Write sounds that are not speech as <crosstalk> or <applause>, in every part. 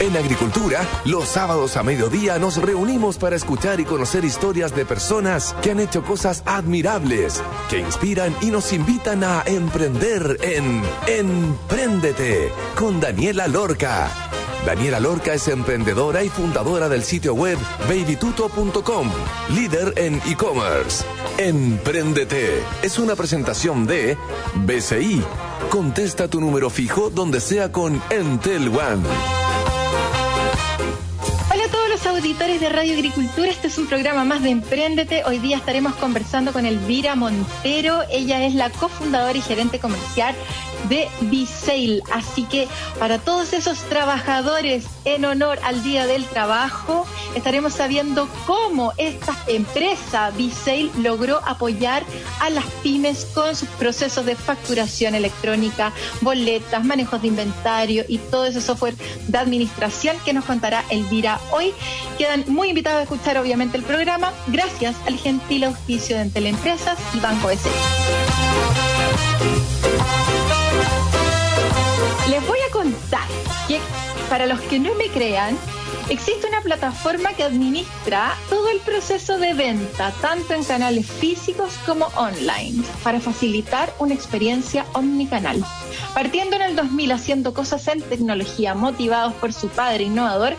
En agricultura, los sábados a mediodía nos reunimos para escuchar y conocer historias de personas que han hecho cosas admirables, que inspiran y nos invitan a emprender en Empréndete con Daniela Lorca. Daniela Lorca es emprendedora y fundadora del sitio web babytuto.com, líder en e-commerce. Empréndete es una presentación de BCI. Contesta tu número fijo donde sea con Entel One auditores de Radio Agricultura, este es un programa más de Emprendete. Hoy día estaremos conversando con Elvira Montero. Ella es la cofundadora y gerente comercial de Bisail. Así que para todos esos trabajadores en honor al Día del Trabajo, estaremos sabiendo cómo esta empresa Bisail logró apoyar a las pymes con sus procesos de facturación electrónica, boletas, manejos de inventario y todo ese software de administración que nos contará Elvira hoy. Quedan muy invitados a escuchar obviamente el programa gracias al gentil auspicio de Teleempresas y Banco BCI. Les voy a contar que, para los que no me crean, existe una plataforma que administra todo el proceso de venta, tanto en canales físicos como online, para facilitar una experiencia omnicanal. Partiendo en el 2000 haciendo cosas en tecnología, motivados por su padre innovador,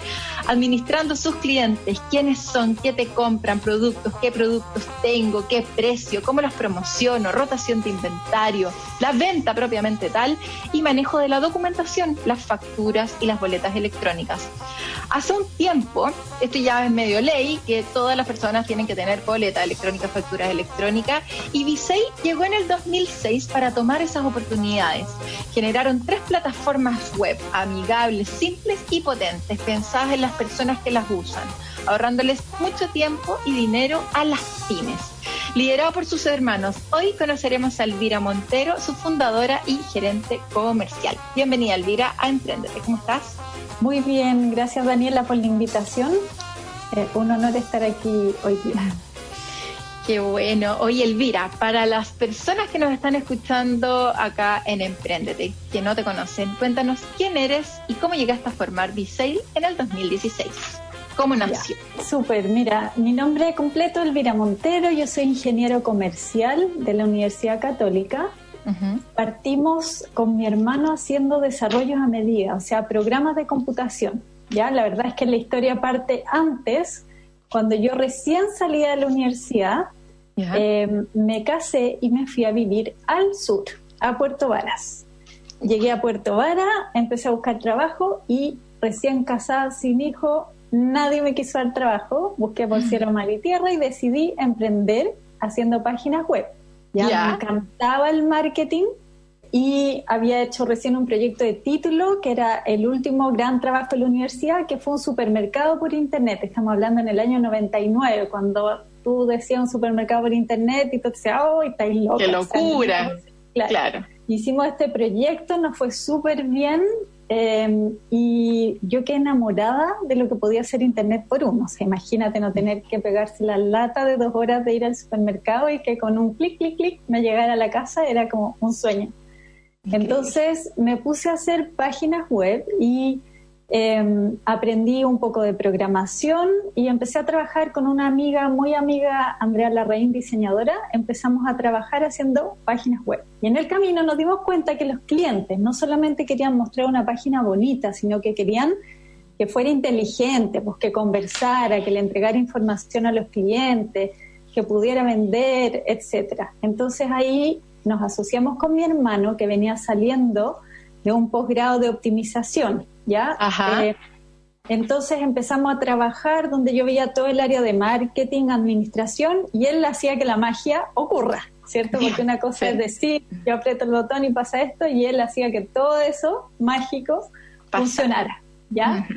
administrando sus clientes, quiénes son, qué te compran productos, qué productos tengo, qué precio, cómo los promociono, rotación de inventario, la venta propiamente tal y manejo de la documentación, las facturas y las boletas electrónicas. Hace un tiempo, esto ya es medio ley, que todas las personas tienen que tener boleta electrónica, facturas electrónicas, y Visei llegó en el 2006 para tomar esas oportunidades generaron tres plataformas web amigables, simples y potentes, pensadas en las personas que las usan, ahorrándoles mucho tiempo y dinero a las pymes. Liderado por sus hermanos, hoy conoceremos a Elvira Montero, su fundadora y gerente comercial. Bienvenida Elvira a Emprendete, ¿cómo estás? Muy bien, gracias Daniela por la invitación. Eh, un honor estar aquí hoy día. Qué bueno. Oye, Elvira, para las personas que nos están escuchando acá en Emprendete, que no te conocen, cuéntanos quién eres y cómo llegaste a formar B-Sale en el 2016. ¿Cómo nació? Súper, mira, mi nombre completo es Elvira Montero, yo soy ingeniero comercial de la Universidad Católica. Partimos con mi hermano haciendo desarrollos a medida, o sea, programas de computación. Ya, la verdad es que la historia parte antes, cuando yo recién salía de la universidad, Em, me casé y me fui a vivir al sur, a Puerto Varas. Llegué a Puerto Vara, empecé a buscar trabajo y recién casada, sin hijo, nadie me quiso dar trabajo. Busqué por cielo, mar y tierra y decidí emprender haciendo páginas web. Ya, me encantaba el marketing y había hecho recién un proyecto de título que era el último gran trabajo de la universidad, que fue un supermercado por internet. Estamos hablando en el año 99, cuando tú decías un supermercado por internet y tú decías, oh, estáis loca. ¡Qué locura! Claro. Hicimos este proyecto, nos fue súper bien em, y yo quedé enamorada de lo que podía hacer internet por uno. O sea, imagínate no tener que pegarse la lata de dos horas de ir al supermercado y que con un clic, clic, clic me llegara a la casa, era como un sueño. Entonces me puse a hacer páginas web y Em, aprendí un poco de programación y empecé a trabajar con una amiga, muy amiga, Andrea Larraín, diseñadora. Empezamos a trabajar haciendo páginas web. Y en el camino nos dimos cuenta que los clientes no solamente querían mostrar una página bonita, sino que querían que fuera inteligente, pues que conversara, que le entregara información a los clientes, que pudiera vender, etcétera. Entonces ahí nos asociamos con mi hermano que venía saliendo de un posgrado de optimización ¿ya? Eh, entonces empezamos a trabajar donde yo veía todo el área de marketing, administración, y él hacía que la magia ocurra, ¿cierto? <laughs> Porque una cosa es decir, yo aprieto el botón y pasa esto, y él hacía que todo eso mágico funcionara, ¿ya?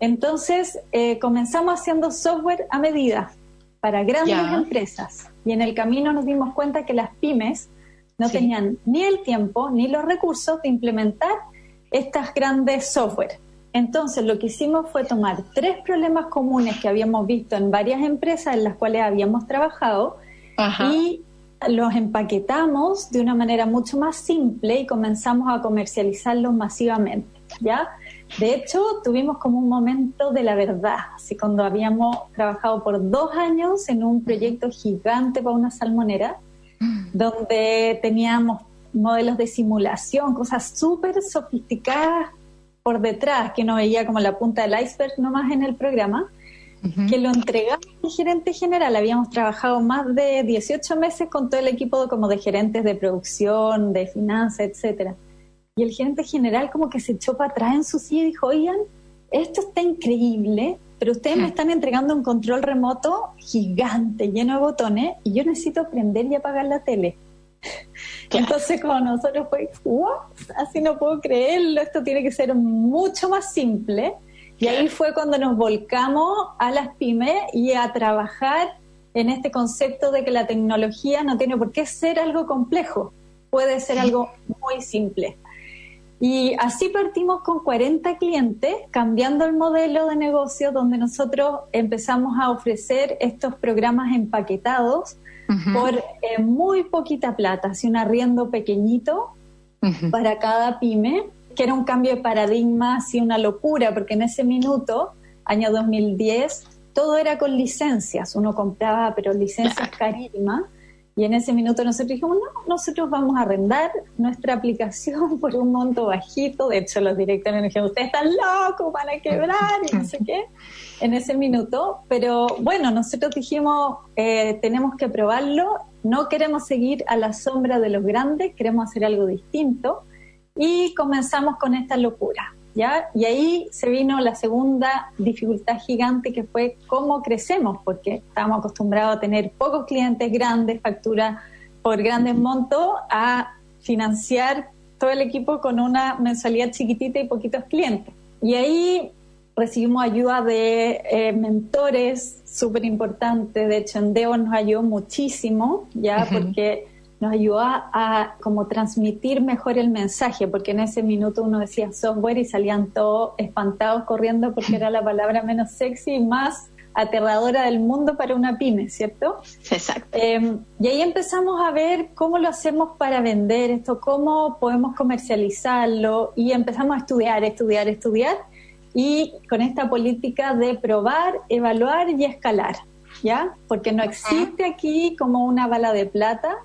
Entonces eh, comenzamos haciendo software a medida para grandes empresas, y en el camino nos dimos cuenta que las pymes no tenían ni el tiempo ni los recursos de implementar estas grandes software. Entonces lo que hicimos fue tomar tres problemas comunes que habíamos visto en varias empresas en las cuales habíamos trabajado y los empaquetamos de una manera mucho más simple y comenzamos a comercializarlos masivamente, ¿ya? De hecho, tuvimos como un momento de la verdad, así cuando habíamos trabajado por dos años en un proyecto gigante para una salmonera. Donde teníamos modelos de simulación, cosas súper sofisticadas por detrás, que no veía como la punta del iceberg nomás en el programa, que lo entregamos al gerente general. Habíamos trabajado más de 18 meses con todo el equipo como de gerentes de producción, de finanzas, etcétera. Y el gerente general como que se echó para atrás en su silla y dijo, oigan, esto está increíble, pero ustedes me están entregando un control remoto gigante, lleno de botones, y yo necesito prender y apagar la tele. <laughs> Entonces, como nosotros fue, Así no puedo creerlo, esto tiene que ser mucho más simple. Y ahí fue cuando nos volcamos a las pymes y a trabajar en este concepto de que la tecnología no tiene por qué ser algo complejo, puede ser algo muy simple. Y así partimos con 40 clientes, cambiando el modelo de negocio donde nosotros empezamos a ofrecer estos programas empaquetados por eh, muy poquita plata, así un arriendo pequeñito para cada pyme, que era un cambio de paradigma, así una locura, porque en ese minuto, año 2010, todo era con licencias, uno compraba, pero licencias carísimas, y en ese minuto nosotros dijimos, no, nosotros vamos a arrendar nuestra aplicación <laughs> por un monto bajito. De hecho, los directores nos dijeron, ustedes están locos, van a quebrar y no sé qué, en ese minuto. Pero bueno, nosotros dijimos, eh, tenemos que probarlo, no queremos seguir a la sombra de los grandes, queremos hacer algo distinto. Y comenzamos con esta locura. Y ahí se vino la segunda dificultad gigante que fue cómo crecemos, porque estábamos acostumbrados a tener pocos clientes grandes, factura por grandes montos, a financiar todo el equipo con una mensualidad chiquitita y poquitos clientes. Y ahí recibimos ayuda de eh, mentores súper importantes, de hecho Endeavor nos ayudó muchísimo, ya, porque nos ayudó a, como transmitir mejor el mensaje, porque en ese minuto uno decía software y salían todos espantados corriendo porque era la palabra menos sexy y más aterradora del mundo para una pyme, ¿cierto? Exacto. Em, y ahí empezamos a ver cómo lo hacemos para vender esto, cómo podemos comercializarlo y empezamos a estudiar, estudiar, estudiar y con esta política de probar, evaluar y escalar, ¿ya? Porque no existe aquí como una bala de plata,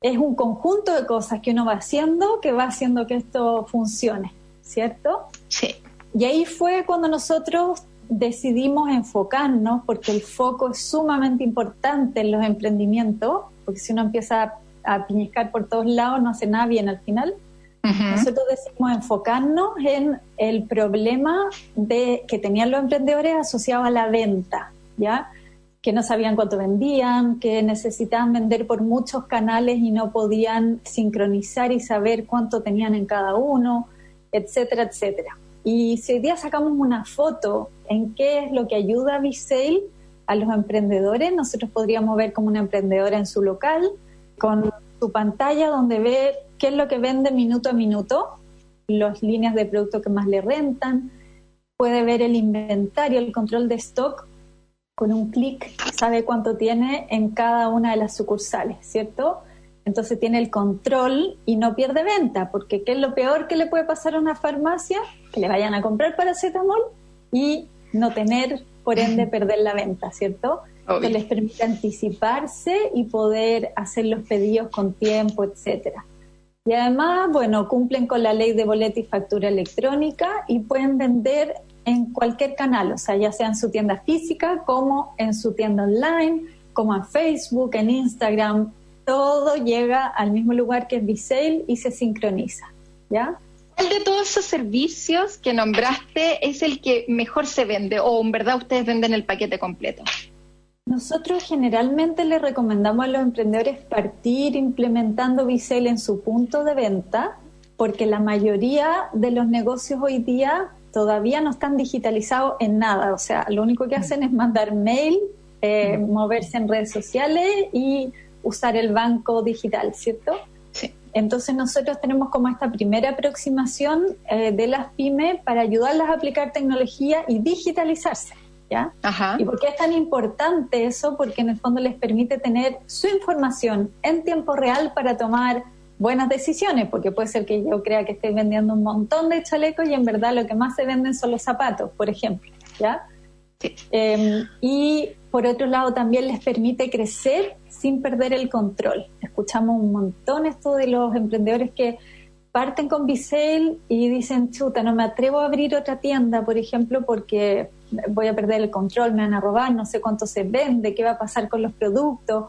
es un conjunto de cosas que uno va haciendo que va haciendo que esto funcione, ¿cierto? Sí. Y ahí fue cuando nosotros decidimos enfocarnos, porque el foco es sumamente importante en los emprendimientos, porque si uno empieza a, piñescar por todos lados no hace nada bien al final. Nosotros decidimos enfocarnos en el problema de que tenían los emprendedores asociado a la venta, ¿ya? Que no sabían cuánto vendían, que necesitaban vender por muchos canales y no podían sincronizar y saber cuánto tenían en cada uno, etcétera, etcétera. Y si hoy día sacamos una foto en qué es lo que ayuda a Visale a los emprendedores, nosotros podríamos ver como una emprendedora en su local, con su pantalla donde ve qué es lo que vende minuto a minuto, las líneas de producto que más le rentan, puede ver el inventario, el control de stock con un clic sabe cuánto tiene en cada una de las sucursales, ¿cierto? Entonces tiene el control y no pierde venta, porque ¿qué es lo peor que le puede pasar a una farmacia? Que le vayan a comprar paracetamol y no tener, por ende, perder la venta, ¿cierto? Que les permite anticiparse y poder hacer los pedidos con tiempo, etcétera. Y además, bueno, cumplen con la ley de boleta y factura electrónica y pueden vender en cualquier canal, o sea, ya sea en su tienda física como en su tienda online, como en Facebook, en Instagram, todo llega al mismo lugar que es Visale y se sincroniza, ¿ya? ¿Cuál de todos esos servicios que nombraste es el que mejor se vende o en verdad ustedes venden el paquete completo? Nosotros generalmente le recomendamos a los emprendedores partir implementando Visale en su punto de venta, porque la mayoría de los negocios hoy día todavía no están digitalizados en nada. O sea, lo único que hacen es mandar mail, eh, moverse en redes sociales y usar el banco digital, ¿cierto? Sí. Entonces nosotros tenemos como esta primera aproximación eh, de las pymes para ayudarlas a aplicar tecnología y digitalizarse. ¿ya? ¿Y por qué es tan importante eso? Porque en el fondo les permite tener su información en tiempo real para tomar buenas decisiones, porque puede ser que yo crea que estoy vendiendo un montón de chalecos y en verdad lo que más se venden son los zapatos, por ejemplo, ¿ya? Em, y por otro lado también les permite crecer sin perder el control. Escuchamos un montón esto de los emprendedores que parten con Bisale y dicen, chuta, no me atrevo a abrir otra tienda, por ejemplo, porque voy a perder el control, me van a robar, no sé cuánto se vende, qué va a pasar con los productos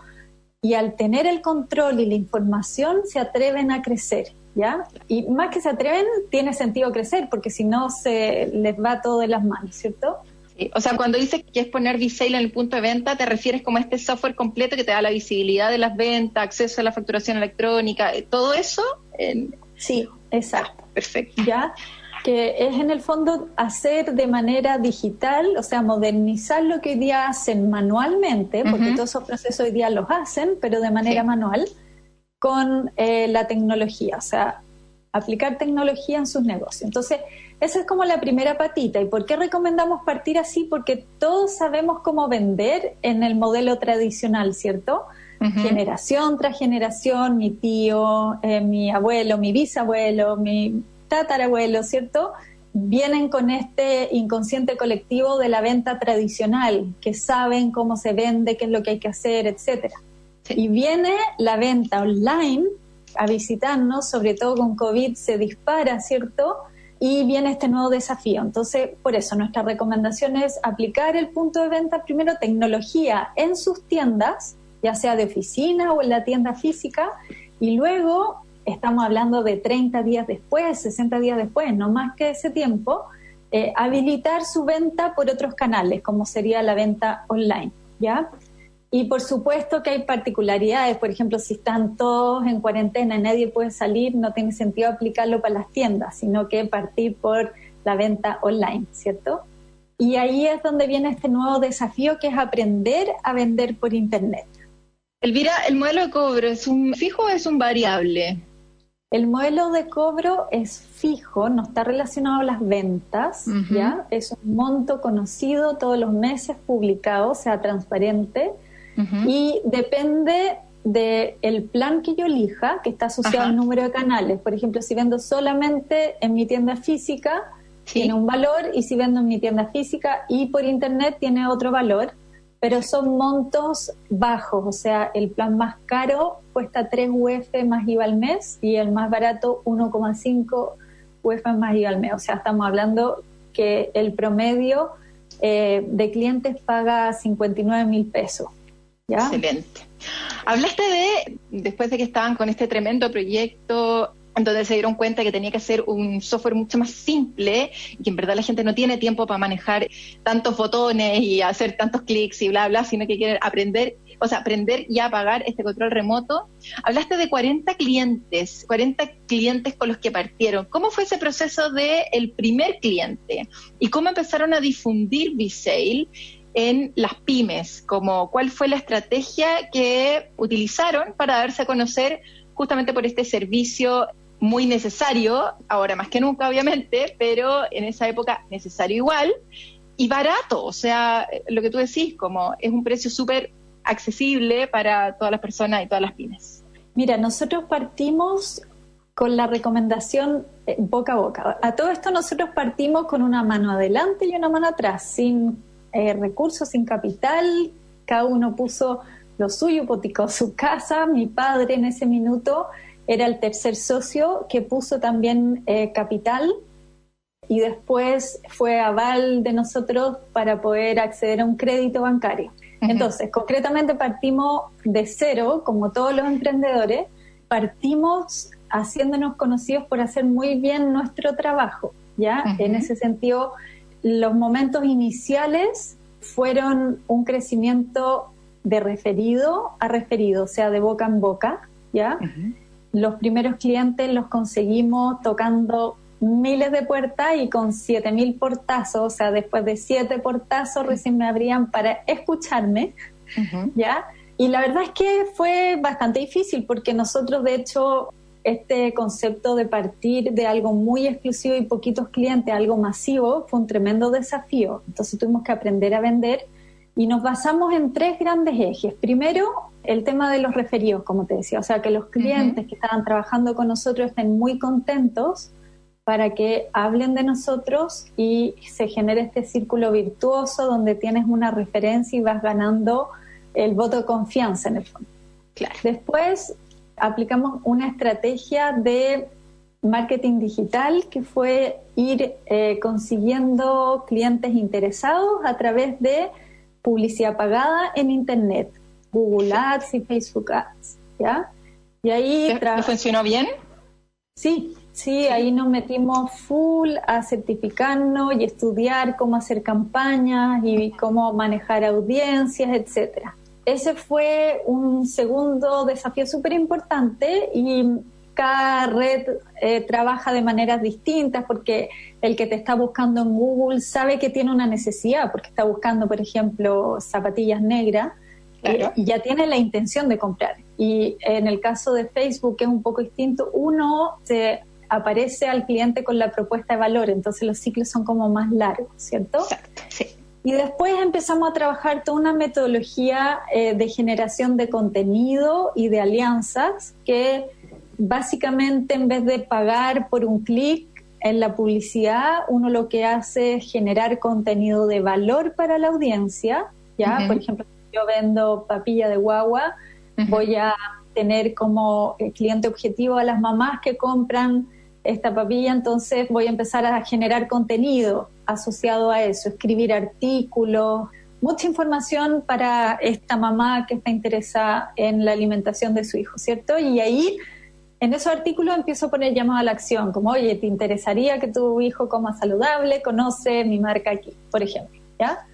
y al tener el control y la información se atreven a crecer, ¿ya? Y más que se atreven, tiene sentido crecer, porque si no se les va todo de las manos, ¿cierto? Sí. O sea, cuando dices que es poner Visale en el punto de venta, te refieres como a este software completo que te da la visibilidad de las ventas, acceso a la facturación electrónica, eh, todo eso. Sí, exacto. Perfecto. ¿Ya? Que es en el fondo hacer de manera digital, o sea, modernizar lo que hoy día hacen manualmente, porque todos esos procesos hoy día los hacen, pero de manera manual, con eh, la tecnología, o sea, aplicar tecnología en sus negocios. Entonces, esa es como la primera patita. ¿Y por qué recomendamos partir así? Porque todos sabemos cómo vender en el modelo tradicional, ¿cierto? Generación tras generación, mi tío, eh, mi abuelo, mi bisabuelo, mi tatarabuelo, ¿cierto? Vienen con este inconsciente colectivo de la venta tradicional, que saben cómo se vende, qué es lo que hay que hacer, etcétera. Y viene la venta online a visitarnos, sobre todo con COVID se dispara, ¿cierto? Y viene este nuevo desafío. Entonces, por eso nuestra recomendación es aplicar el punto de venta, primero tecnología en sus tiendas, ya sea de oficina o en la tienda física, y luego estamos hablando de 30 días después, 60 días después, no más que ese tiempo, eh, habilitar su venta por otros canales, como sería la venta online, ¿ya? Y por supuesto que hay particularidades, por ejemplo, si están todos en cuarentena y nadie puede salir, no tiene sentido aplicarlo para las tiendas, sino que partir por la venta online, ¿cierto? Y ahí es donde viene este nuevo desafío que es aprender a vender por Internet. Elvira, ¿el modelo de cobro es un fijo o es un variable? El modelo de cobro es fijo, no está relacionado a las ventas, ¿ya? Es un monto conocido todos los meses publicado, sea transparente, y depende del plan que yo elija, que está asociado al número de canales. Por ejemplo, si vendo solamente en mi tienda física, tiene un valor, y si vendo en mi tienda física y por internet, tiene otro valor pero son montos bajos, o sea, el plan más caro cuesta 3 UF más IVA al mes y el más barato 1,5 UF más IVA al mes, o sea, estamos hablando que el promedio eh, de clientes paga 59 mil pesos. Excelente. Hablaste de, después de que estaban con este tremendo proyecto entonces se dieron cuenta que tenía que ser un software mucho más simple y que en verdad la gente no tiene tiempo para manejar tantos botones y hacer tantos clics y bla, bla, sino que quieren aprender, o sea, aprender y apagar este control remoto. Hablaste de 40 clientes, 40 clientes con los que partieron. ¿Cómo fue ese proceso del el primer cliente? ¿Y cómo empezaron a difundir Visale? en las pymes, como cuál fue la estrategia que utilizaron para darse a conocer justamente por este servicio muy necesario, ahora más que nunca obviamente, pero en esa época necesario igual y barato, o sea, lo que tú decís, como es un precio súper accesible para todas las personas y todas las pymes. Mira, nosotros partimos con la recomendación eh, boca a boca. A todo esto nosotros partimos con una mano adelante y una mano atrás, sin eh, recursos, sin capital, cada uno puso lo suyo, hipoticó su casa, mi padre en ese minuto era el tercer socio que puso también eh, capital y después fue aval de nosotros para poder acceder a un crédito bancario. Entonces, concretamente partimos de cero, como todos los emprendedores, partimos haciéndonos conocidos por hacer muy bien nuestro trabajo, ¿ya? En ese sentido, los momentos iniciales fueron un crecimiento de referido a referido, o sea, de boca en boca, ¿ya? Los primeros clientes los conseguimos tocando miles de puertas y con siete mil portazos, o sea, después de siete portazos recién me abrían para escucharme, ¿ya? Y la verdad es que fue bastante difícil porque nosotros, de hecho, este concepto de partir de algo muy exclusivo y poquitos clientes, algo masivo, fue un tremendo desafío. Entonces tuvimos que aprender a vender y nos basamos en tres grandes ejes. Primero, el tema de los referidos, como te decía, o sea, que los clientes que estaban trabajando con nosotros estén muy contentos para que hablen de nosotros y se genere este círculo virtuoso donde tienes una referencia y vas ganando el voto de confianza en el fondo. Después aplicamos una estrategia de marketing digital que fue ir eh, consiguiendo clientes interesados a través de publicidad pagada en Internet, Google Ads y Facebook Ads, ¿ya? Y ahí... ¿Funcionó bien? Sí, Sí, ahí nos metimos full a certificarnos y estudiar cómo hacer campañas y cómo manejar audiencias, etcétera. Ese fue un segundo desafío súper importante y cada red eh, trabaja de maneras distintas porque el que te está buscando en Google sabe que tiene una necesidad porque está buscando, por ejemplo, zapatillas negras y ya tiene la intención de comprar. Y en el caso de Facebook, que es un poco distinto, uno se aparece al cliente con la propuesta de valor, entonces los ciclos son como más largos, ¿cierto? Exacto, sí. Y después empezamos a trabajar toda una metodología eh, de generación de contenido y de alianzas que básicamente en vez de pagar por un clic en la publicidad, uno lo que hace es generar contenido de valor para la audiencia, ¿ya? Por ejemplo, yo vendo papilla de guagua, voy a tener como eh, cliente objetivo a las mamás que compran esta papilla, entonces voy a empezar a generar contenido asociado a eso, escribir artículos, mucha información para esta mamá que está interesada en la alimentación de su hijo, ¿cierto? Y ahí, en esos artículos empiezo a poner llamado a la acción, como, oye, ¿te interesaría que tu hijo coma saludable? Conoce mi marca aquí, por ejemplo, ¿ya?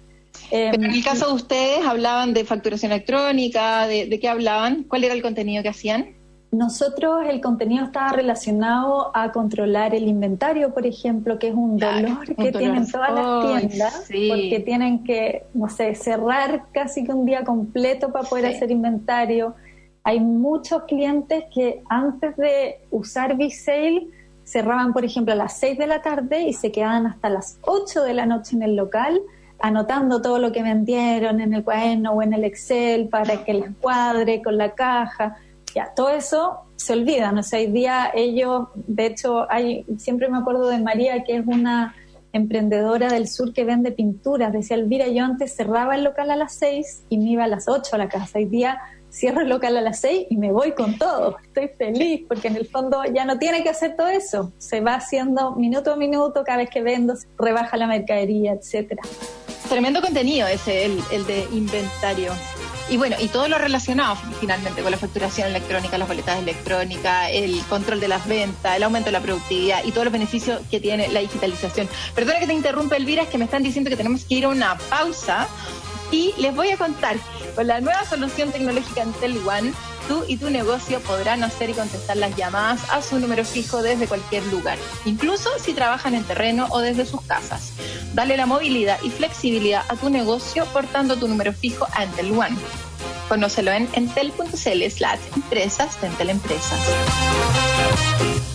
Pero en el em, caso de ustedes, hablaban de facturación electrónica, de, ¿de qué hablaban? ¿Cuál era el contenido que hacían? Nosotros el contenido estaba relacionado a controlar el inventario, por ejemplo, que es un dolor que tienen todas las tiendas, porque tienen que, no sé, cerrar casi que un día completo para poder hacer inventario. Hay muchos clientes que antes de usar Sale cerraban, por ejemplo, a las 6 de la tarde y se quedaban hasta las 8 de la noche en el local anotando todo lo que vendieron en el cuaderno o en el Excel para que les cuadre con la caja ya, todo eso se olvida, ¿no? sé, hoy día ellos, de hecho, hay, siempre me acuerdo de María, que es una emprendedora del sur que vende pinturas. Decía, Elvira, yo antes cerraba el local a las seis y me iba a las ocho a la casa. Hoy día cierro el local a las seis y me voy con todo. Estoy feliz porque en el fondo ya no tiene que hacer todo eso. Se va haciendo minuto a minuto, cada vez que vendo, rebaja la mercadería, etcétera. Tremendo contenido ese, el, el de inventario. Y bueno, y todo lo relacionado finalmente con la facturación electrónica, las boletas electrónicas, el control de las ventas, el aumento de la productividad y todos los beneficios que tiene la digitalización. Perdona que te interrumpa, Elvira, es que me están diciendo que tenemos que ir a una pausa y les voy a contar con la nueva solución tecnológica Intel One tú y tu negocio podrán hacer y contestar las llamadas a su número fijo desde cualquier lugar, incluso si trabajan en terreno o desde sus casas. Dale la movilidad y flexibilidad a tu negocio portando tu número fijo a Entel One. Conócelo en entel.cl slash empresas de.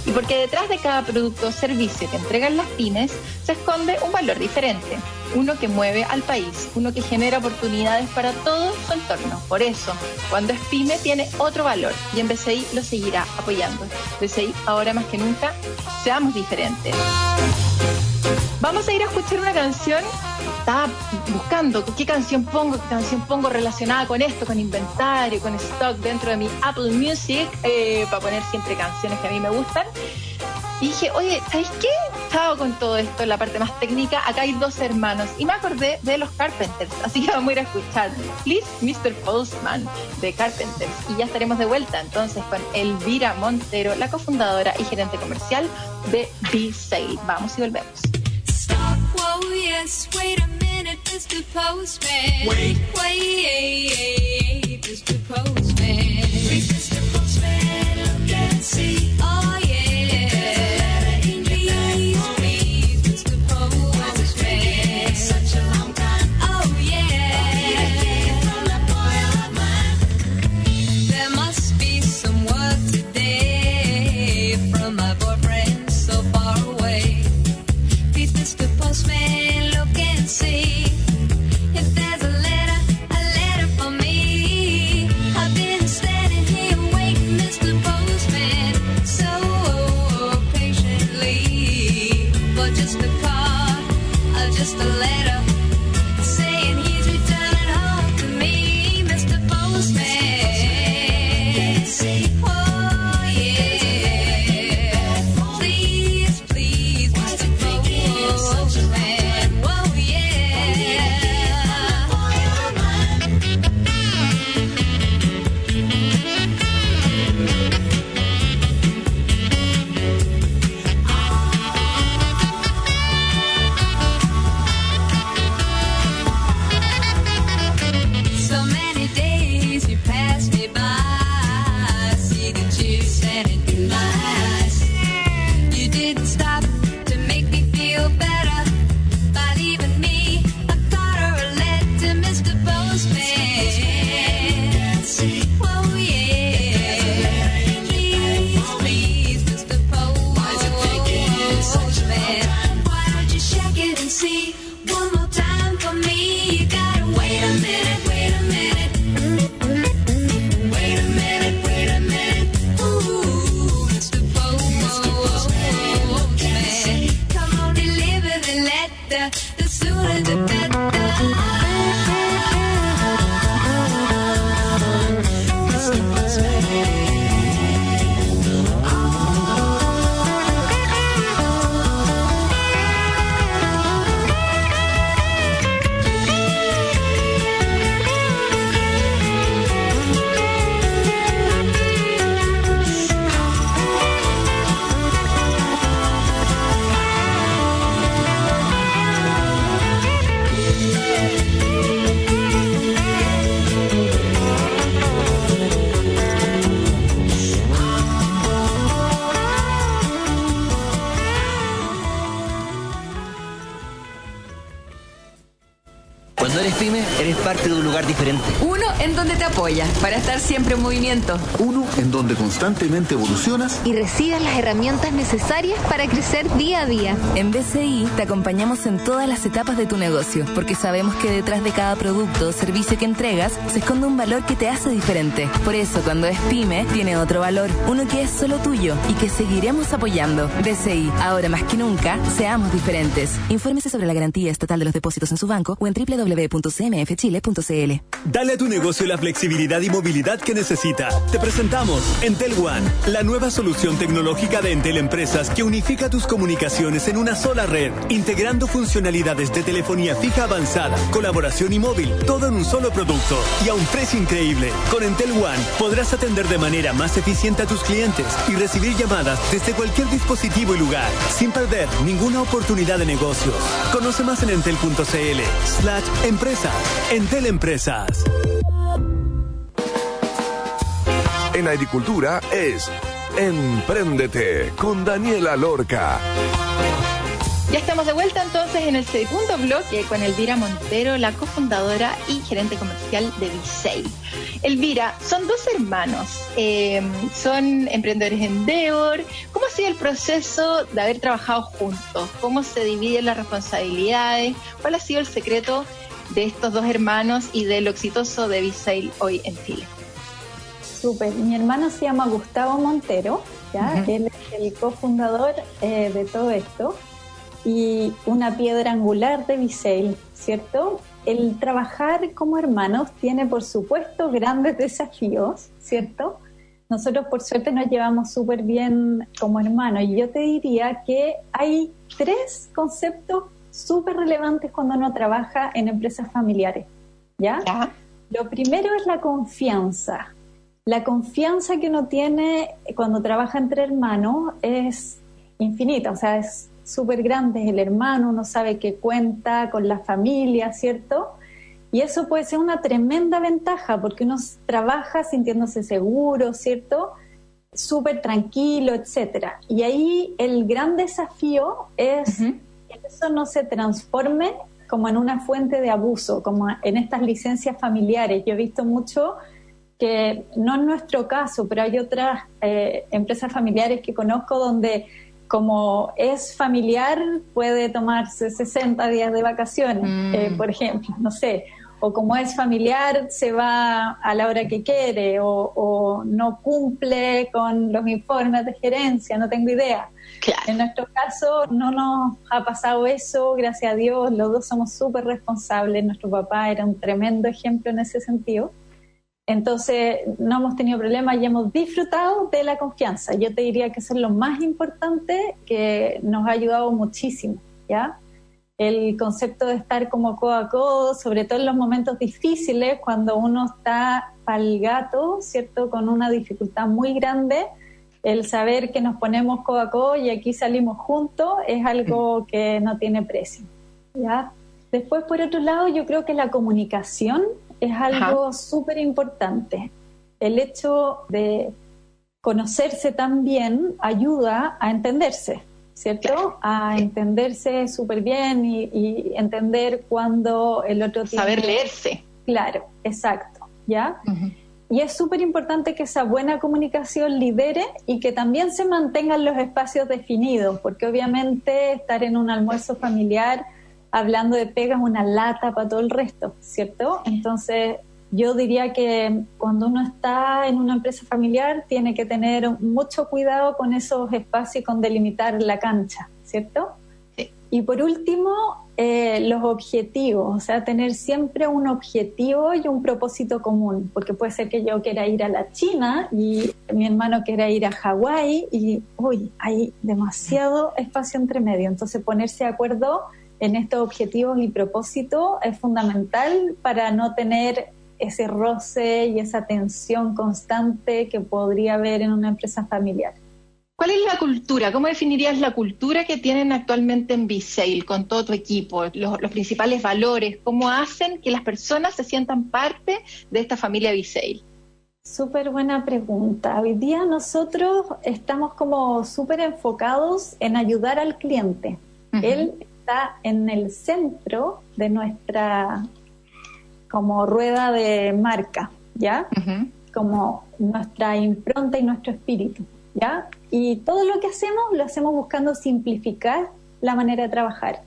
Y porque detrás de cada producto o servicio que entregan las pymes se esconde un valor diferente uno que mueve al país, uno que genera oportunidades para todo su entorno. Por eso, cuando es pyme tiene otro valor y en BCI lo seguirá apoyando. BCI, ahora más que nunca, seamos diferentes. Vamos a ir a escuchar una canción. Estaba buscando qué canción pongo, qué canción pongo relacionada con esto, con inventario, con stock dentro de mi Apple Music, eh, para poner siempre canciones que a mí me gustan. Y dije, oye, ¿sabéis qué? Estaba con todo esto, la parte más técnica. Acá hay dos hermanos. Y me acordé de los Carpenters. <laughs> Así que vamos a ir a escuchar Please Mr. Postman de Carpenters. Y ya estaremos de vuelta entonces con Elvira Montero, la cofundadora y gerente comercial de B-Sale. Vamos y volvemos. Whoa, yes, wait a minute, Mr. Postman. Wait, wait, Mr. Postman. Mr. Postman, look and see. Movimiento. En donde constantemente evolucionas y recibas las herramientas necesarias para crecer día a día. En BCI te acompañamos en todas las etapas de tu negocio, porque sabemos que detrás de cada producto o servicio que entregas se esconde un valor que te hace diferente. Por eso, cuando es pyme, tiene otro valor, uno que es solo tuyo y que seguiremos apoyando. BCI, ahora más que nunca, seamos diferentes. Infórmese sobre la garantía estatal de los depósitos en su banco o en www.cmfchile.cl. Dale a tu negocio la flexibilidad y movilidad que necesita. Te presentamos Entel One, la nueva solución tecnológica de Entel Empresas que unifica tus comunicaciones en una sola red, integrando funcionalidades de telefonía fija avanzada, colaboración y móvil, todo en un solo producto y a un precio increíble. Con Entel One podrás atender de manera más eficiente a tus clientes y recibir llamadas desde cualquier dispositivo y lugar, sin perder ninguna oportunidad de negocios. Conoce más en entel.cl slash empresa. Entel Empresas. En agricultura es Empréndete con Daniela Lorca. Ya estamos de vuelta entonces en el segundo bloque con Elvira Montero, la cofundadora y gerente comercial de Visei. Elvira, son dos hermanos, eh, son emprendedores en Endeavor. ¿Cómo ha sido el proceso de haber trabajado juntos? ¿Cómo se dividen las responsabilidades? ¿Cuál ha sido el secreto de estos dos hermanos y de lo exitoso de Visail hoy en Chile. Súper. Mi hermano se llama Gustavo Montero, ¿ya? él es el cofundador eh, de todo esto y una piedra angular de Visail, ¿cierto? El trabajar como hermanos tiene, por supuesto, grandes desafíos, ¿cierto? Nosotros, por suerte, nos llevamos súper bien como hermanos y yo te diría que hay tres conceptos súper relevantes cuando uno trabaja en empresas familiares. ¿ya? Lo primero es la confianza. La confianza que uno tiene cuando trabaja entre hermanos es infinita, o sea, es súper grande. Es el hermano, uno sabe que cuenta con la familia, ¿cierto? Y eso puede ser una tremenda ventaja porque uno trabaja sintiéndose seguro, ¿cierto? Súper tranquilo, etcétera. Y ahí el gran desafío es que eso no se transforme como en una fuente de abuso, como en estas licencias familiares. Yo he visto mucho que, no en nuestro caso, pero hay otras eh, empresas familiares que conozco donde como es familiar puede tomarse 60 días de vacaciones, mm. eh, por ejemplo, no sé, o como es familiar se va a la hora que quiere o, o no cumple con los informes de gerencia, no tengo idea. En nuestro caso no nos ha pasado eso, gracias a Dios, los dos somos súper responsables, nuestro papá era un tremendo ejemplo en ese sentido. Entonces no hemos tenido problemas y hemos disfrutado de la confianza. Yo te diría que eso es lo más importante que nos ha ayudado muchísimo, ¿ya? El concepto de estar como codo a codo, sobre todo en los momentos difíciles, cuando uno está al gato, ¿cierto? Con una dificultad muy grande, el saber que nos ponemos codo a codo y aquí salimos juntos es algo que no tiene precio. ¿ya? Después, por otro lado, yo creo que la comunicación es algo súper importante. El hecho de conocerse también ayuda a entenderse, ¿cierto? A entenderse súper bien y, entender cuando el otro tiene... Saber leerse. Claro, exacto, ¿ya? Y es súper importante que esa buena comunicación lidere y que también se mantengan los espacios definidos, porque obviamente estar en un almuerzo familiar hablando de pegas una lata para todo el resto, ¿cierto? Entonces, yo diría que cuando uno está en una empresa familiar tiene que tener mucho cuidado con esos espacios y con delimitar la cancha, ¿cierto? Y por último, eh, los objetivos, o sea, tener siempre un objetivo y un propósito común, porque puede ser que yo quiera ir a la China y mi hermano quiera ir a Hawái y, uy, hay demasiado espacio entre medio, entonces ponerse de acuerdo en estos objetivos y propósitos es fundamental para no tener ese roce y esa tensión constante que podría haber en una empresa familiar. ¿Cuál es la cultura? ¿Cómo definirías la cultura que tienen actualmente en B-Sale con todo tu equipo? Los, principales valores, ¿cómo hacen que las personas se sientan parte de esta familia B-Sale? Súper buena pregunta. Hoy día nosotros estamos como súper enfocados en ayudar al cliente. Él está en el centro de nuestra como rueda de marca, ¿ya? Como nuestra impronta y nuestro espíritu, ¿ya? Y todo lo que hacemos lo hacemos buscando simplificar la manera de trabajar.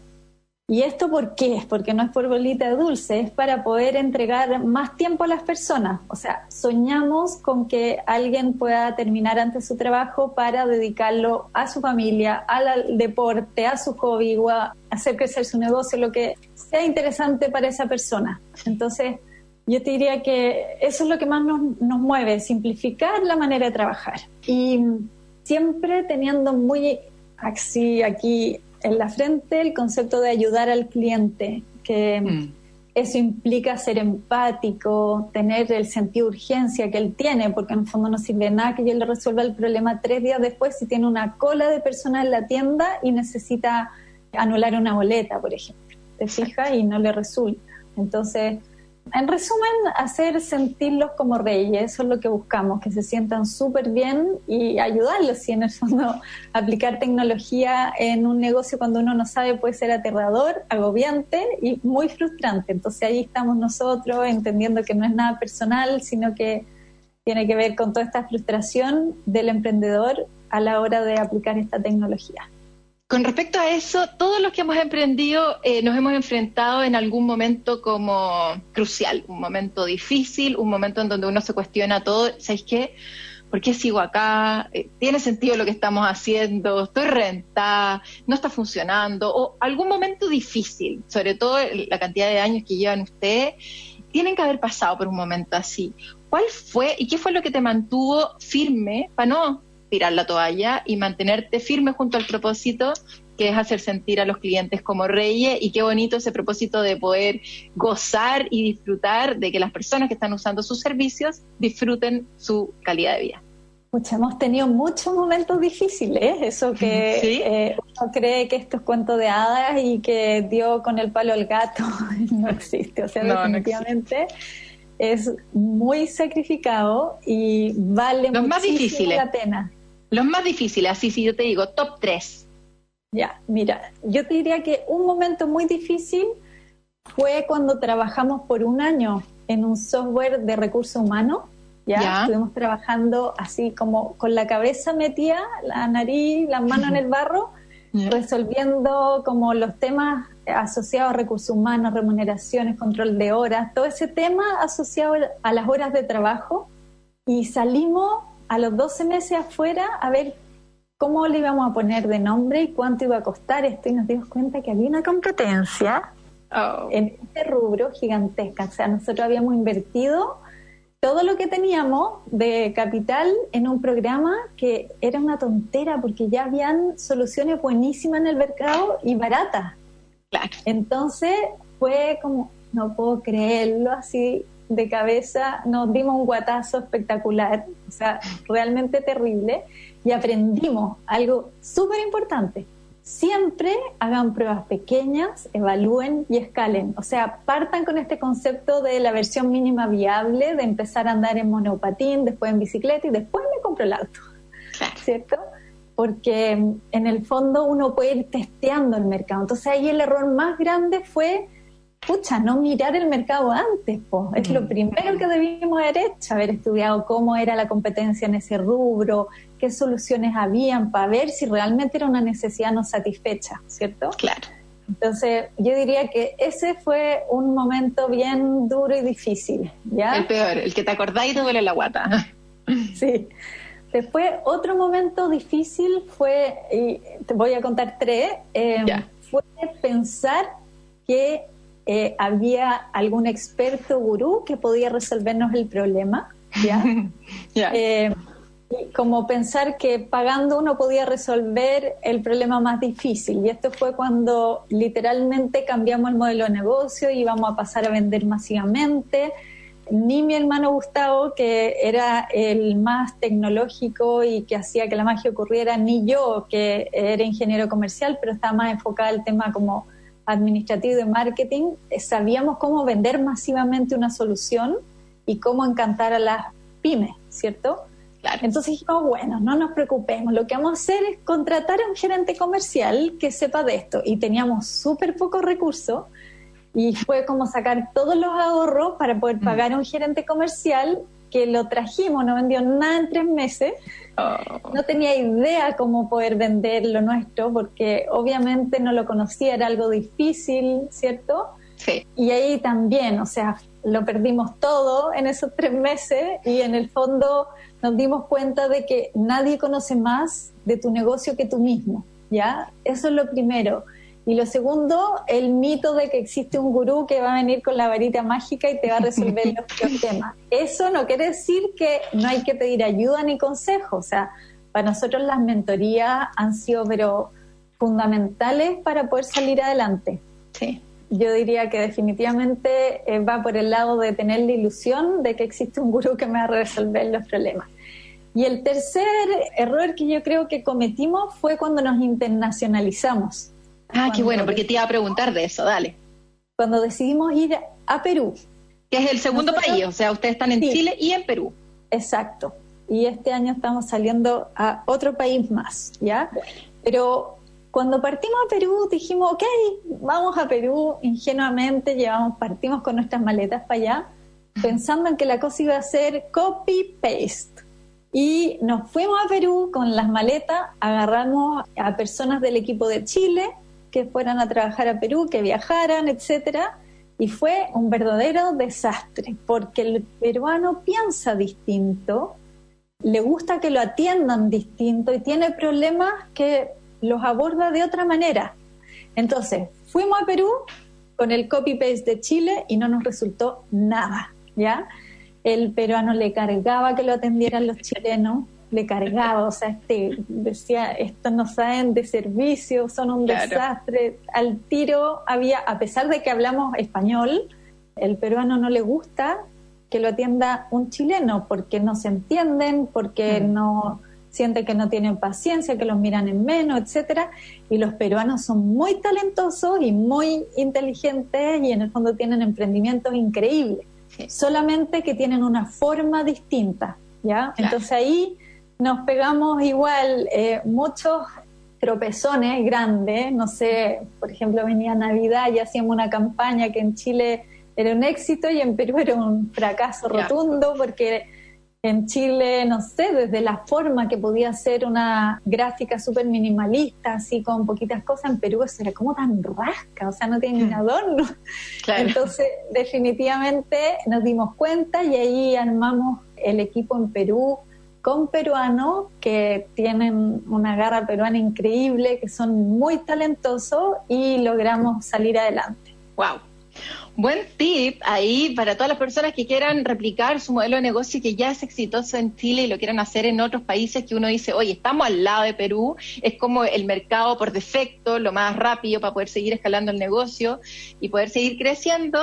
¿Y esto por qué? Porque no es por bolita dulce, es para poder entregar más tiempo a las personas. O sea, soñamos con que alguien pueda terminar antes su trabajo para dedicarlo a su familia, al deporte, a su hobby a hacer crecer su negocio, lo que sea interesante para esa persona. Entonces, yo te diría que eso es lo que más nos, nos mueve, simplificar la manera de trabajar. Y siempre teniendo muy aquí en la frente el concepto de ayudar al cliente, que mm. eso implica ser empático, tener el sentido de urgencia que él tiene, porque en el fondo no sirve nada que yo le resuelva el problema tres días después si tiene una cola de personas en la tienda y necesita anular una boleta, por ejemplo. Te fijas y no le resulta. Entonces, en resumen, hacer sentirlos como reyes, eso es lo que buscamos, que se sientan súper bien y ayudarlos. Y en el fondo, <laughs> aplicar tecnología en un negocio cuando uno no sabe puede ser aterrador, agobiante y muy frustrante. Entonces ahí estamos nosotros entendiendo que no es nada personal, sino que tiene que ver con toda esta frustración del emprendedor a la hora de aplicar esta tecnología. Con respecto a eso, todos los que hemos emprendido eh, nos hemos enfrentado en algún momento como crucial, un momento difícil, un momento en donde uno se cuestiona todo, ¿sabes qué? ¿Por qué sigo acá? Eh, ¿Tiene sentido lo que estamos haciendo? ¿Estoy rentada? ¿No está funcionando? O algún momento difícil, sobre todo la cantidad de años que llevan ustedes, tienen que haber pasado por un momento así. ¿Cuál fue y qué fue lo que te mantuvo firme para no tirar la toalla y mantenerte firme junto al propósito que es hacer sentir a los clientes como reyes y qué bonito ese propósito de poder gozar y disfrutar de que las personas que están usando sus servicios disfruten su calidad de vida. Mucha, hemos tenido muchos momentos difíciles, eso que eh, uno cree que esto es cuento de hadas y que dio con el palo al gato <laughs> no existe, o sea, definitivamente es muy sacrificado y vale Los más difíciles. la pena. Los más difíciles, así si yo te digo, top 3. Ya, mira, yo te diría que un momento muy difícil fue cuando trabajamos por un año en un software de recursos humanos. ¿ya? Estuvimos trabajando así como con la cabeza metida, la nariz, las manos en el barro, <laughs> resolviendo como los temas asociados a recursos humanos, remuneraciones, control de horas, todo ese tema asociado a las horas de trabajo. Y salimos a los 12 meses afuera a ver cómo le íbamos a poner de nombre y cuánto iba a costar esto y nos dimos cuenta que había una competencia oh. en este rubro gigantesca. O sea, nosotros habíamos invertido todo lo que teníamos de capital en un programa que era una tontera porque ya habían soluciones buenísimas en el mercado y baratas. Claro. Entonces fue como, no puedo creerlo así, de cabeza, nos dimos un guatazo espectacular, o sea, realmente terrible, y aprendimos algo súper importante, siempre hagan pruebas pequeñas, evalúen y escalen. O sea, partan con este concepto de la versión mínima viable, de empezar a andar en monopatín, después en bicicleta y después me compro el auto. ¿Cierto? Porque en el fondo uno puede ir testeando el mercado. Entonces ahí el error más grande fue pucha, no mirar el mercado antes, po. es lo mm. primero que debimos haber hecho, haber estudiado cómo era la competencia en ese rubro, qué soluciones habían para ver si realmente era una necesidad no satisfecha, ¿cierto? Claro. Entonces, yo diría que ese fue un momento bien duro y difícil, ¿ya? El peor, el que te acordáis y te duele la guata. <laughs> sí. Después, otro momento difícil fue, y te voy a contar tres, eh, fue pensar que eh, había algún experto gurú que podía resolvernos el problema, ¿ya? <laughs> Eh, como pensar que pagando uno podía resolver el problema más difícil. Y esto fue cuando literalmente cambiamos el modelo de negocio y íbamos a pasar a vender masivamente. Ni mi hermano Gustavo, que era el más tecnológico y que hacía que la magia ocurriera, ni yo, que era ingeniero comercial, pero estaba más enfocada al tema como administrativo de marketing, eh, sabíamos cómo vender masivamente una solución y cómo encantar a las pymes, ¿cierto? Entonces dijimos, bueno, no nos preocupemos, lo que vamos a hacer es contratar a un gerente comercial que sepa de esto. Y teníamos súper pocos recursos y fue como sacar todos los ahorros para poder mm. pagar a un gerente comercial que lo trajimos, no vendió nada en tres meses. Oh. No tenía idea cómo poder vender lo nuestro porque obviamente no lo conocía, era algo difícil, ¿cierto? Sí. Y ahí también, o sea, lo perdimos todo en esos tres meses y en el fondo nos dimos cuenta de que nadie conoce más de tu negocio que tú mismo, ¿ya? Eso es lo primero. Y lo segundo, el mito de que existe un gurú que va a venir con la varita mágica y te va a resolver <laughs> los temas. Eso no quiere decir que no hay que pedir ayuda ni consejo. O sea, para nosotros las mentorías han sido pero fundamentales para poder salir adelante. Sí. Yo diría que definitivamente eh, va por el lado de tener la ilusión de que existe un gurú que me va a resolver los problemas. Y el tercer error que yo creo que cometimos fue cuando nos internacionalizamos. Ah, qué bueno, porque te iba a preguntar de eso, dale. Cuando decidimos ir a Perú. Que es el segundo país, o sea, ustedes están en Chile y en Perú. Exacto. Y este año estamos saliendo a otro país más, ¿ya? Pero cuando partimos a Perú dijimos, ok, vamos a Perú ingenuamente, llevamos, partimos con nuestras maletas para allá, <laughs> pensando en que la cosa iba a ser copy-paste. Y nos fuimos a Perú con las maletas, agarramos a personas del equipo de Chile, que fueran a trabajar a Perú, que viajaran, etcétera. Y fue un verdadero desastre, porque el peruano piensa distinto, le gusta que lo atiendan distinto y tiene problemas que los aborda de otra manera. Entonces, fuimos a Perú con el copy-paste de Chile y no nos resultó nada, ¿ya? El peruano le cargaba que lo atendieran los chilenos, le cargaba, o sea, este, decía, estos no saben de servicio, son un desastre. Al tiro había, a pesar de que hablamos español, el peruano no le gusta que lo atienda un chileno, porque no se entienden, porque mm. no siente que no tienen paciencia, que los miran en menos, etcétera. Y los peruanos son muy talentosos y muy inteligentes y en el fondo tienen emprendimientos increíbles. Solamente que tienen una forma distinta, ¿ya? Entonces ahí nos pegamos igual eh, muchos tropezones grandes, no sé, por ejemplo venía Navidad y hacíamos una campaña que en Chile era un éxito y en Perú era un fracaso rotundo porque en Chile, no sé, desde la forma que podía ser una gráfica súper minimalista, así con poquitas cosas, en Perú eso era como tan rasca, o sea, no tiene ni mm. adorno. Entonces, definitivamente nos dimos cuenta y ahí armamos el equipo en Perú con peruanos que tienen una garra peruana increíble, que son muy talentosos y logramos salir adelante. Wow. Buen tip ahí para todas las personas que quieran replicar su modelo de negocio que ya es exitoso en Chile y lo quieran hacer en otros países que uno dice, oye, estamos al lado de Perú, es como el mercado por defecto, lo más rápido para poder seguir escalando el negocio y poder seguir creciendo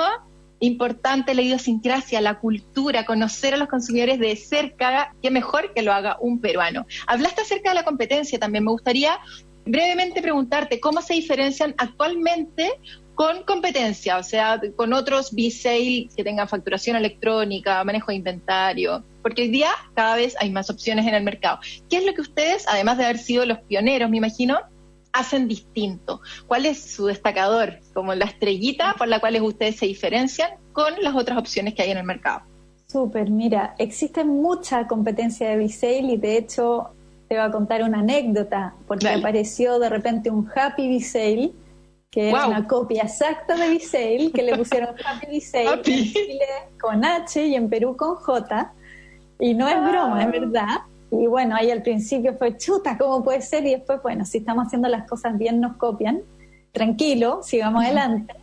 importante la idiosincrasia, la cultura, conocer a los consumidores de cerca, qué mejor que lo haga un peruano. Hablaste acerca de la competencia también, me gustaría brevemente preguntarte cómo se diferencian actualmente con competencia, o sea, con otros B-Sale que tengan facturación electrónica, manejo de inventario, porque hoy día cada vez hay más opciones en el mercado. ¿Qué es lo que ustedes, además de haber sido los pioneros, me imagino, hacen distinto? ¿Cuál es su destacador, como la estrellita por la cual ustedes se diferencian con las otras opciones que hay en el mercado? Súper, mira, existe mucha competencia de B-Sale y de hecho te voy a contar una anécdota, porque apareció de repente un Happy B-Sale, que es una copia exacta de B-Sale, que le pusieron <laughs> Happy B-Sale en Chile con H y en Perú con J, y no es broma, es ah. verdad. Y bueno, ahí al principio fue chuta, ¿cómo puede ser? Y después, bueno, si estamos haciendo las cosas bien, nos copian. Tranquilo, sigamos adelante.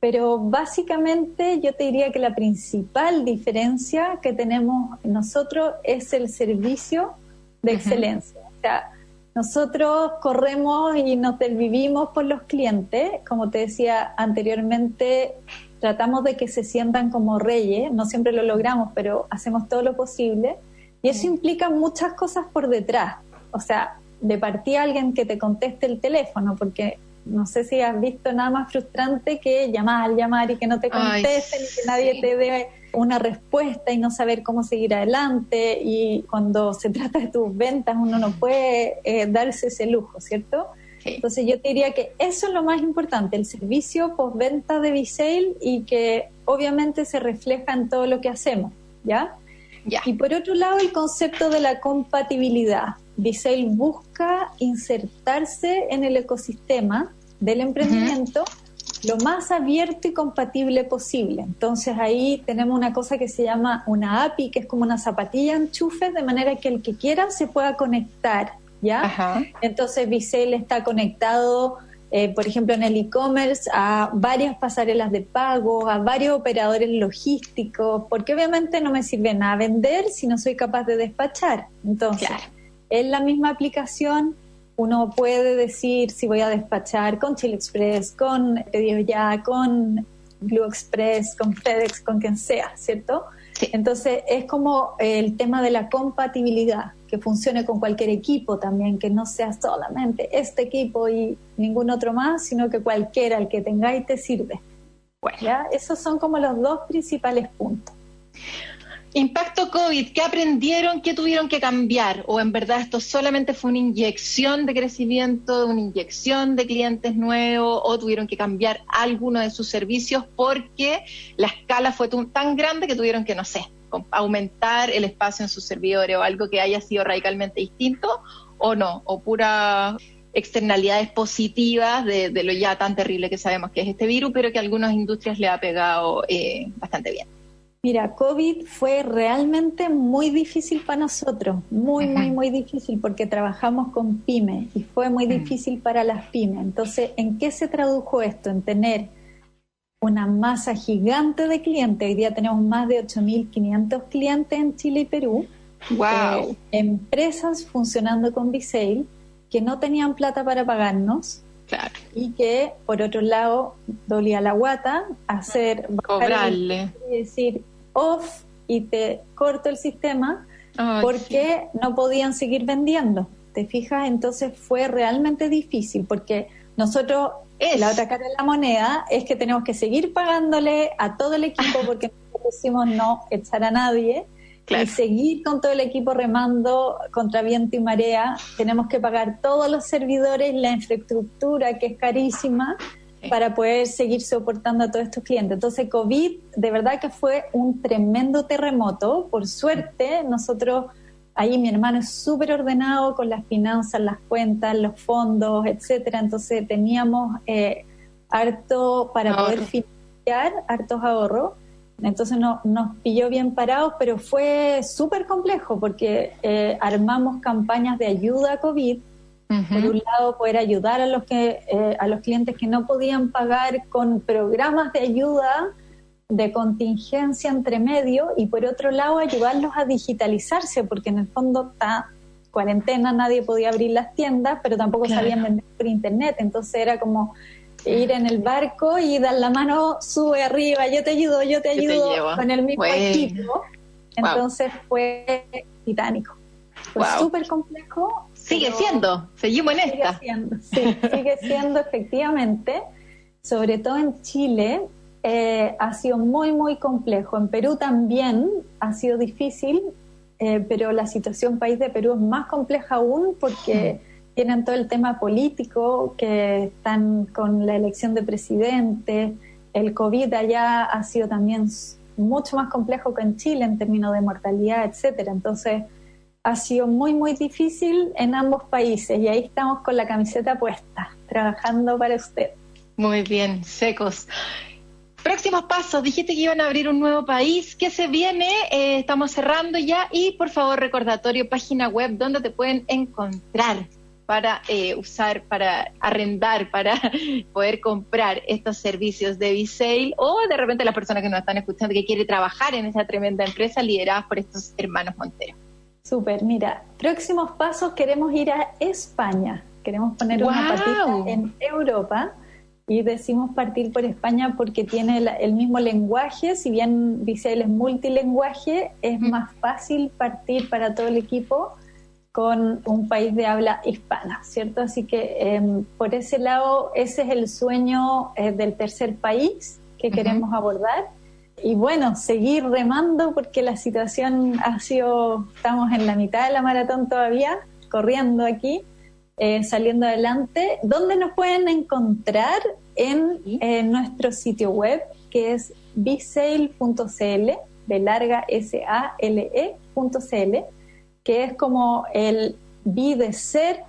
Pero básicamente yo te diría que la principal diferencia que tenemos nosotros es el servicio de excelencia. O sea, nosotros corremos y nos desvivimos por los clientes. Como te decía anteriormente, tratamos de que se sientan como reyes. No siempre lo logramos, pero hacemos todo lo posible. Y eso implica muchas cosas por detrás. O sea, de partida alguien que te conteste el teléfono, porque no sé si has visto nada más frustrante que llamar, llamar y que no te contesten y que nadie te dé una respuesta y no saber cómo seguir adelante. Y cuando se trata de tus ventas, uno no puede eh, darse ese lujo, ¿cierto? Entonces yo te diría que eso es lo más importante, el servicio postventa de Visale y que obviamente se refleja en todo lo que hacemos, ¿ya? Y por otro lado, el concepto de la compatibilidad. Visale busca insertarse en el ecosistema del emprendimiento lo más abierto y compatible posible. Entonces ahí tenemos una cosa que se llama una API, que es como una zapatilla enchufe, de manera que el que quiera se pueda conectar, ¿ya? Entonces Visel está conectado, eh, por ejemplo, en el e-commerce a varias pasarelas de pago, a varios operadores logísticos, porque obviamente no me sirve nada vender si no soy capaz de despachar. Entonces, es la misma aplicación uno puede decir si voy a despachar con Chile Express, con Pedido Ya, con Blue Express, con FedEx, con quien sea, ¿cierto? Entonces es como el tema de la compatibilidad, que funcione con cualquier equipo también, que no sea solamente este equipo y ningún otro más, sino que cualquiera, el que tengáis te sirve. Bueno. ¿Ya? Esos son como los dos principales puntos. Impacto COVID, ¿qué aprendieron? ¿Qué tuvieron que cambiar? ¿O en verdad esto solamente fue una inyección de crecimiento, una inyección de clientes nuevos? ¿O tuvieron que cambiar alguno de sus servicios porque la escala fue tan grande que tuvieron que, no sé, aumentar el espacio en sus servidores o algo que haya sido radicalmente distinto? ¿O no? ¿O pura externalidades positivas de, lo ya tan terrible que sabemos que es este virus, pero que a algunas industrias le ha pegado eh, bastante bien? Mira, COVID fue realmente muy difícil para nosotros, muy, muy, muy difícil porque trabajamos con pymes y fue muy difícil para las pymes. Entonces, ¿en qué se tradujo esto? En tener una masa gigante de clientes. Hoy día tenemos más de 8.500 clientes en Chile y Perú. Wow. Eh, empresas funcionando con Visale que no tenían plata para pagarnos. Claro. Y que, por otro lado, dolía la guata hacer... Cobrarle. Y decir, off y te corto el sistema porque no podían seguir vendiendo. ¿Te fijas? Entonces fue realmente difícil porque nosotros, la otra cara de la moneda es que tenemos que seguir pagándole a todo el equipo porque no pusimos no echar a nadie. Y seguir con todo el equipo remando contra viento y marea, tenemos que pagar todos los servidores, la infraestructura que es carísima, para poder seguir soportando a todos estos clientes. Entonces, COVID de verdad que fue un tremendo terremoto. Por suerte, nosotros, ahí mi hermano es súper ordenado con las finanzas, las cuentas, los fondos, etcétera. Entonces, teníamos eh, harto para poder financiar, hartos ahorros. Entonces no, nos pilló bien parados, pero fue súper complejo porque eh, armamos campañas de ayuda a COVID por un lado, poder ayudar a los, que, eh, a los clientes que no podían pagar con programas de ayuda de contingencia entre medio y por otro lado ayudarlos a digitalizarse porque en el fondo está cuarentena, nadie podía abrir las tiendas, pero tampoco sabían vender por internet, entonces era como ir en el barco y dar la mano, sube arriba, yo te ayudo, yo te ayudo, con el mismo equipo. Entonces fue titánico. Fue súper complejo Sigue siendo, seguimos en sigue esta. Siendo, <laughs> sí, sigue siendo efectivamente, sobre todo en Chile, eh, ha sido muy, muy complejo. En Perú también ha sido difícil, eh, pero la situación país de Perú es más compleja aún porque tienen todo el tema político, que están con la elección de presidente, el COVID allá ha sido también mucho más complejo que en Chile en términos de mortalidad, etcétera. Entonces, ha sido muy, muy difícil en ambos países y ahí estamos con la camiseta puesta, trabajando para usted. Muy bien, secos. Próximos pasos, dijiste que iban a abrir un nuevo país, ¿qué se viene? Eh, estamos cerrando ya y por favor recordatorio, página web donde te pueden encontrar para eh, usar, para arrendar, para <laughs> poder comprar estos servicios de Visale o de repente las personas que nos están escuchando que quiere trabajar en esa tremenda empresa liderada por estos hermanos Montero. Súper, mira, próximos pasos queremos ir a España, queremos poner una patita en Europa y decimos partir por España porque tiene el, el mismo lenguaje, si bien Visel es multilenguaje, es mm. más fácil partir para todo el equipo con un país de habla hispana, ¿cierto? Así que eh, por ese lado, ese es el sueño eh, del tercer país que queremos abordar y bueno, seguir remando porque la situación ha sido, estamos en la mitad de la maratón todavía, corriendo aquí, eh, saliendo adelante. ¿Dónde nos pueden encontrar? En eh, nuestro sitio web que es bisale.cl, de larga S-A-L-E.cl, que es como el B de ser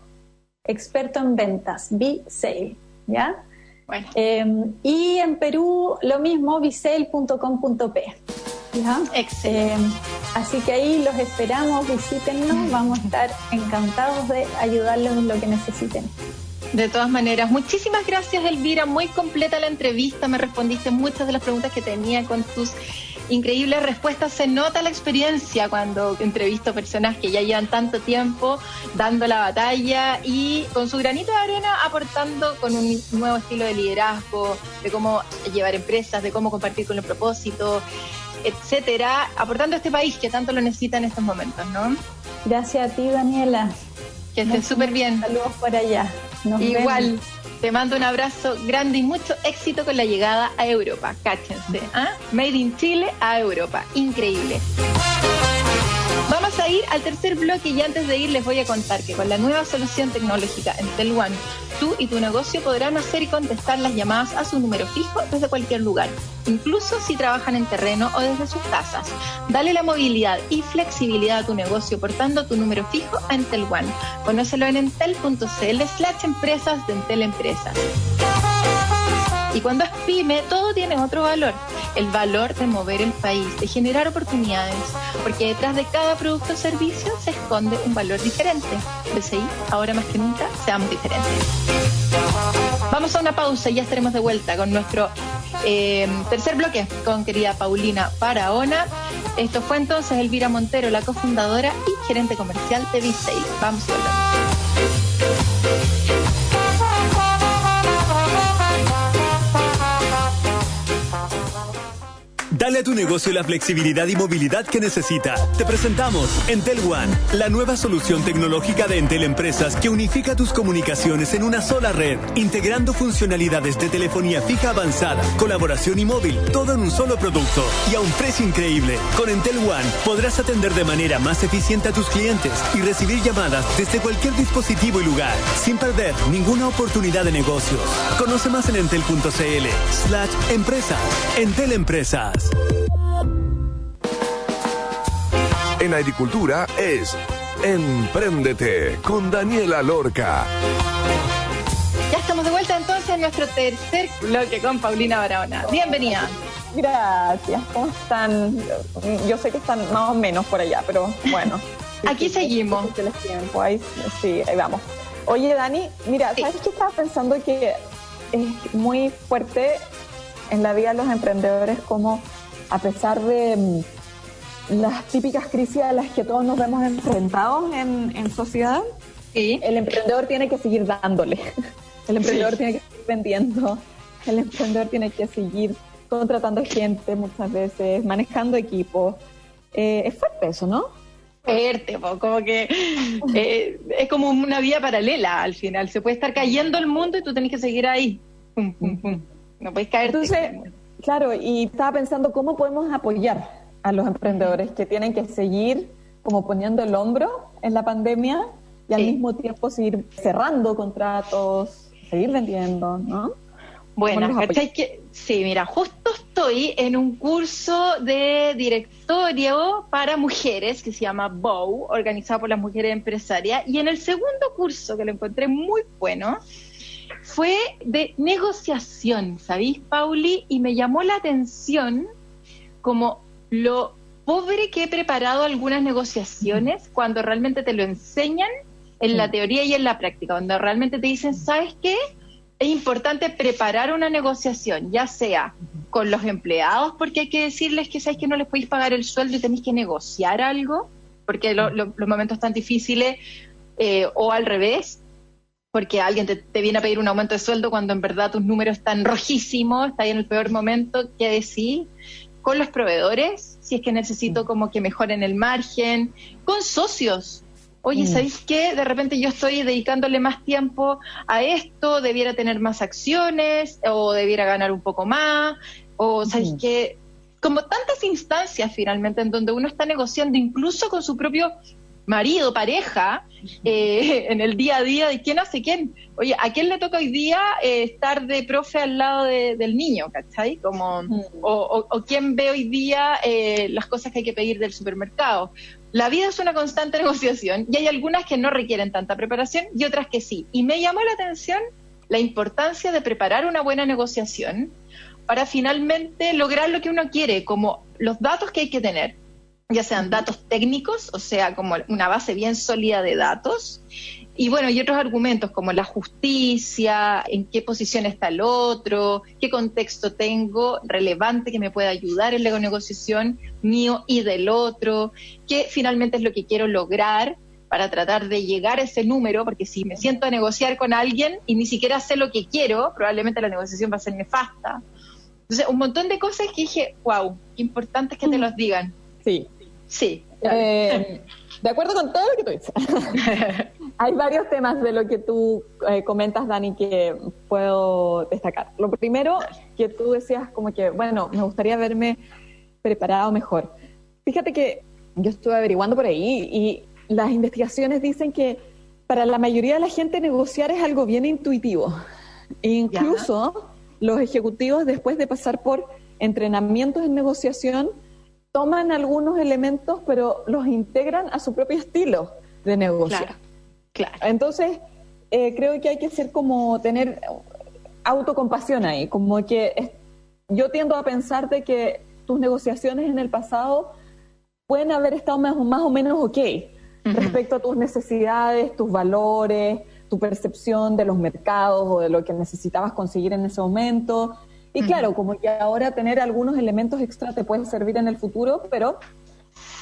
experto en ventas, B-Sale, ¿ya? Em, y en Perú lo mismo, visale.com.p. Excelente. Em, así que ahí los esperamos, visítennos, vamos a estar encantados de ayudarles en lo que necesiten. De todas maneras, muchísimas gracias Elvira, muy completa la entrevista, me respondiste muchas de las preguntas que tenía con tus increíbles respuestas. Se nota la experiencia cuando entrevisto personas que ya llevan tanto tiempo dando la batalla y con su granito de arena aportando con un nuevo estilo de liderazgo, de cómo llevar empresas, de cómo compartir con el propósito, etcétera, aportando a este país que tanto lo necesita en estos momentos, ¿no? Gracias a ti, Daniela. Que estés súper bien. Saludos por allá. Igual. Te mando un abrazo grande y mucho éxito con la llegada a Europa. Cáchense. ¿ah? Made in Chile a Europa. Increíble. Vamos a ir al tercer bloque y antes de ir les voy a contar que con la nueva solución tecnológica Entel One, tú y tu negocio podrán hacer y contestar las llamadas a su número fijo desde cualquier lugar, incluso si trabajan en terreno o desde sus casas. Dale la movilidad y flexibilidad a tu negocio portando tu número fijo a Entel One. Conócelo en entel.cl slash empresas de Entel Empresas. Y cuando es pyme, todo tiene otro valor. El valor de mover el país, de generar oportunidades, porque detrás de cada producto o servicio se esconde un valor diferente. BCI, ahora más que nunca, seamos diferentes. Vamos a una pausa y ya estaremos de vuelta con nuestro eh, tercer bloque con querida Paulina Paraona. Esto fue entonces Elvira Montero, la cofundadora y gerente comercial de Bisale. Vamos a volver. Dale a tu negocio la flexibilidad y movilidad que necesita. Te presentamos Entel One, la nueva solución tecnológica de Entel Empresas que unifica tus comunicaciones en una sola red, integrando funcionalidades de telefonía fija avanzada, colaboración y móvil, todo en un solo producto y a un precio increíble. Con Entel One podrás atender de manera más eficiente a tus clientes y recibir llamadas desde cualquier dispositivo y lugar, sin perder ninguna oportunidad de negocios. Conoce más en entel.cl slash empresa. Entel Empresas. En agricultura es Empréndete con Daniela Lorca. Ya estamos de vuelta entonces en nuestro tercer bloque con Paulina Barahona. Bienvenida. Gracias, ¿cómo están? Yo sé que están más o menos por allá, pero bueno. Aquí seguimos. sí, ahí vamos. Oye, Dani, mira, ¿sabes qué estaba pensando que es muy fuerte en la vida de los emprendedores como a pesar de mm, las típicas crisis a las que todos nos vemos enfrentados en, en sociedad, el emprendedor tiene que seguir dándole. El emprendedor tiene que seguir vendiendo. El emprendedor tiene que seguir contratando gente muchas veces, manejando equipos. Eh, es fuerte eso, ¿no? fuerte, como que eh, es como una vía paralela al final. Se puede estar cayendo el mundo y tú tenés que seguir ahí. No puedes caer. Entonces, claro, y estaba pensando cómo podemos apoyar a los emprendedores que tienen que seguir como poniendo el hombro en la pandemia y al mismo tiempo seguir cerrando contratos, seguir vendiendo, ¿no? Bueno, que, sí, mira, justo estoy en un curso de directorio para mujeres que se llama BOW, organizado por las mujeres empresarias, y en el segundo curso, que lo encontré muy bueno, fue de negociación, ¿sabéis, Pauli? Y me llamó la atención como lo pobre que he preparado algunas negociaciones cuando realmente te lo enseñan en la teoría y en la práctica, cuando realmente te dicen, ¿sabes qué? es importante preparar una negociación, ya sea con los empleados, porque hay que decirles que sabéis que no les podéis pagar el sueldo y tenéis que negociar algo, porque los momentos tan difíciles, eh, o al revés, porque alguien te, viene a pedir un aumento de sueldo cuando en verdad tus números están rojísimos, está ahí en el peor momento, ¿qué decir? Con los proveedores, si es que necesito como que mejoren el margen, con socios, oye, mm. ¿sabéis qué? De repente yo estoy dedicándole más tiempo a esto, debiera tener más acciones o debiera ganar un poco más, o ¿sabéis qué? Como tantas instancias finalmente en donde uno está negociando incluso con su propio marido, pareja, eh, <laughs> en el día a día de quién hace quién. Oye, ¿a quién le toca hoy día eh, estar de profe al lado del niño, ¿cachai? Como, mm. o, quién ve hoy día eh, las cosas que hay que pedir del supermercado. La vida es una constante <laughs> negociación y hay algunas que no requieren tanta preparación y otras que sí. Y me llamó la atención la importancia de preparar una buena negociación para finalmente lograr lo que uno quiere, como los datos que hay que tener, ya sean datos técnicos, o sea, como una base bien sólida de datos, y bueno, y otros argumentos como la justicia, en qué posición está el otro, qué contexto tengo relevante que me pueda ayudar en la negociación mío y del otro, qué finalmente es lo que quiero lograr para tratar de llegar a ese número, porque si me siento a negociar con alguien y ni siquiera sé lo que quiero, probablemente la negociación va a ser nefasta. Entonces, un montón de cosas que dije, wow, qué importante es que te los digan. Sí. Sí. Eh, de acuerdo con todo lo que tú dices. <laughs> Hay varios temas de lo que tú eh, comentas, Dani, que puedo destacar. Lo primero, que tú decías como que, bueno, me gustaría verme preparado mejor. Fíjate que yo estuve averiguando por ahí y las investigaciones dicen que para la mayoría de la gente negociar es algo bien intuitivo. incluso los ejecutivos, después de pasar por entrenamientos en negociación, toman algunos elementos, pero los integran a su propio estilo de negociar. Claro. Entonces, eh, creo que hay que ser como tener autocompasión ahí, como que yo tiendo a pensar de que tus negociaciones en el pasado pueden haber estado más, o menos ok respecto a tus necesidades, tus valores, tu percepción de los mercados o de lo que necesitabas conseguir en ese momento. Y claro, como que ahora tener algunos elementos extra te pueden servir en el futuro, pero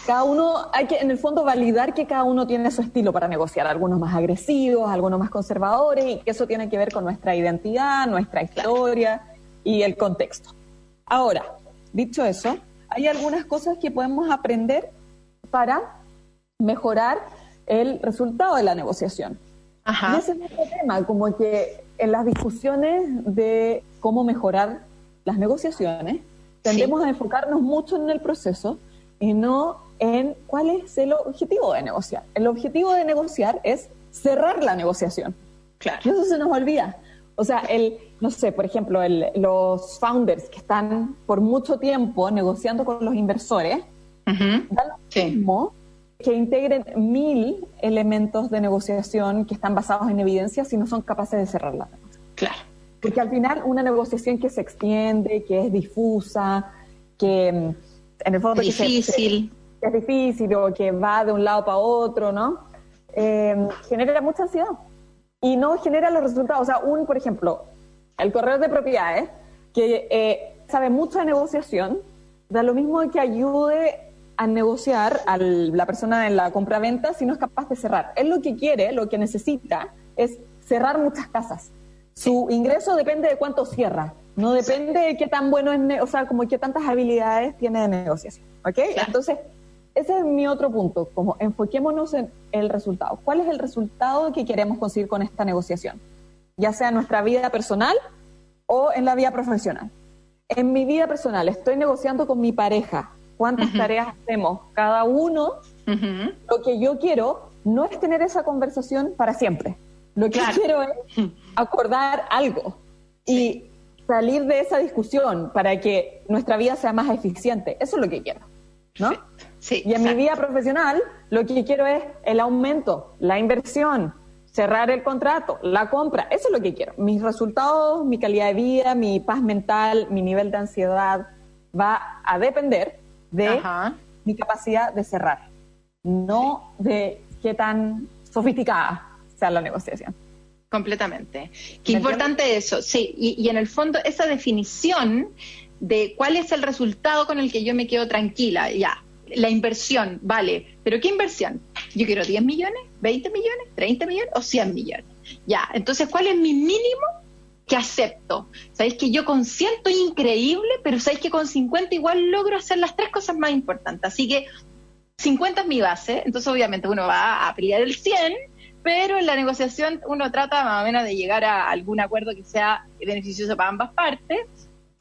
cada uno, hay que en el fondo validar que cada uno tiene su estilo para negociar, algunos más agresivos, algunos más conservadores, y que eso tiene que ver con nuestra identidad, nuestra historia y el contexto. Ahora, dicho eso, hay algunas cosas que podemos aprender para mejorar el resultado de la negociación. Y ese es otro tema, como que en las discusiones de cómo mejorar las negociaciones, tendemos a enfocarnos mucho en el proceso y no en cuál es el objetivo de negociar. El objetivo de negociar es cerrar la negociación. Claro. Y eso se nos olvida. O sea, el, no sé, por ejemplo, el, los founders que están por mucho tiempo negociando con los inversores, dan lo mismo que integren mil elementos de negociación que están basados en evidencia si no son capaces de cerrarla. Claro. Porque al final una negociación que se extiende, que es difusa, que mm, en el fondo... Difícil. Que, es difícil o que va de un lado para otro, ¿no? Eh, genera mucha ansiedad y no genera los resultados. O sea, un, por ejemplo, el corredor de propiedades, que eh, sabe mucho de negociación, da lo mismo que ayude a negociar a la persona en la compra-venta si no es capaz de cerrar. Él lo que quiere, lo que necesita, es cerrar muchas casas. Su ingreso depende de cuánto cierra, no depende de qué tan bueno es, o sea, como qué tantas habilidades tiene de negociación. ¿Ok? Entonces, ese es mi otro punto, como enfoquémonos en el resultado. ¿Cuál es el resultado que queremos conseguir con esta negociación? Ya sea en nuestra vida personal o en la vida profesional. En mi vida personal, estoy negociando con mi pareja cuántas tareas hacemos cada uno. Lo que yo quiero no es tener esa conversación para siempre. Lo que quiero es <laughs> acordar algo y salir de esa discusión para que nuestra vida sea más eficiente. Eso es lo que quiero. ¿no? Sí, y en mi vida profesional lo que quiero es el aumento, la inversión, cerrar el contrato, la compra. Eso es lo que quiero. Mis resultados, mi calidad de vida, mi paz mental, mi nivel de ansiedad va a depender de mi capacidad de cerrar, no de qué tan sofisticada sea la negociación. Completamente. Qué importante eso, sí. Y, y en el fondo esa definición de cuál es el resultado con el que yo me quedo tranquila. Ya, la inversión, vale, pero ¿qué inversión? Yo quiero 10 millones, 20 millones, 30 millones o 100 millones. Ya, entonces, ¿cuál es mi mínimo que acepto? Sabéis que yo con 100 estoy increíble, pero sabéis que con 50 igual logro hacer las tres cosas más importantes. Así que 50 es mi base, entonces obviamente uno va a pelear el 100, pero en la negociación uno trata más o menos de llegar a algún acuerdo que sea beneficioso para ambas partes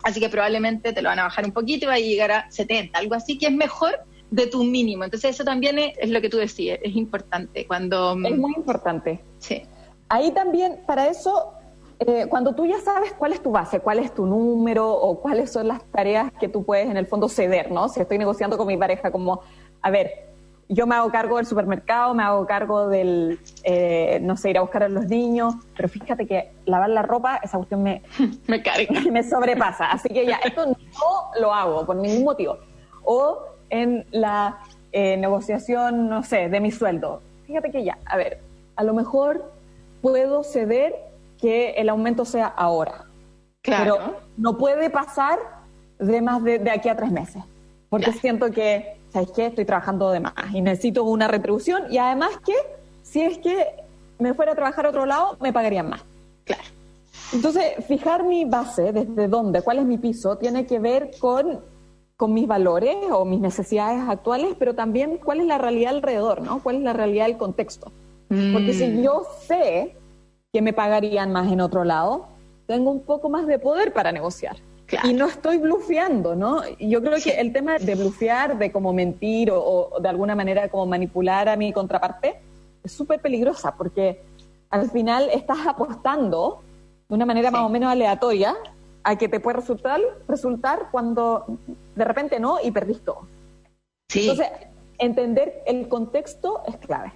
Así que probablemente te lo van a bajar un poquito y va a llegar a 70, algo así que es mejor de tu mínimo. Entonces eso también es, lo que tú decías, es importante. cuando Es muy importante. Sí. Ahí también, para eso, eh, cuando tú ya sabes cuál es tu base, cuál es tu número o cuáles son las tareas que tú puedes en el fondo ceder, ¿no? Si estoy negociando con mi pareja como, a ver, yo me hago cargo del supermercado, me hago cargo del, eh, no sé, ir a buscar a los niños, pero fíjate que lavar la ropa, esa cuestión me, <laughs> me, <laughs> me sobrepasa. Así que ya, esto no lo hago por ningún motivo. O en la eh, negociación, no sé, de mi sueldo. Fíjate que ya, a ver, a lo mejor puedo ceder que el aumento sea ahora. Claro. Pero no puede pasar de más de, aquí a tres meses. Porque siento que ¿sabes qué? Estoy trabajando de más y necesito una retribución y además que si es que me fuera a trabajar a otro lado, me pagarían más. Claro. Entonces, fijar mi base, desde dónde, cuál es mi piso, tiene que ver con, con mis valores o mis necesidades actuales, pero también cuál es la realidad alrededor, ¿no? ¿Cuál es la realidad del contexto? Porque si mm. yo sé que me pagarían más en otro lado, tengo un poco más de poder para negociar. Y no estoy blufeando, ¿no? Yo creo que el tema de blufear, de como mentir o, de alguna manera como manipular a mi contraparte, es súper peligrosa porque al final estás apostando de una manera más o menos aleatoria a que te puede resultar, resultar cuando de repente no y perdiste todo. Entonces, entender el contexto es clave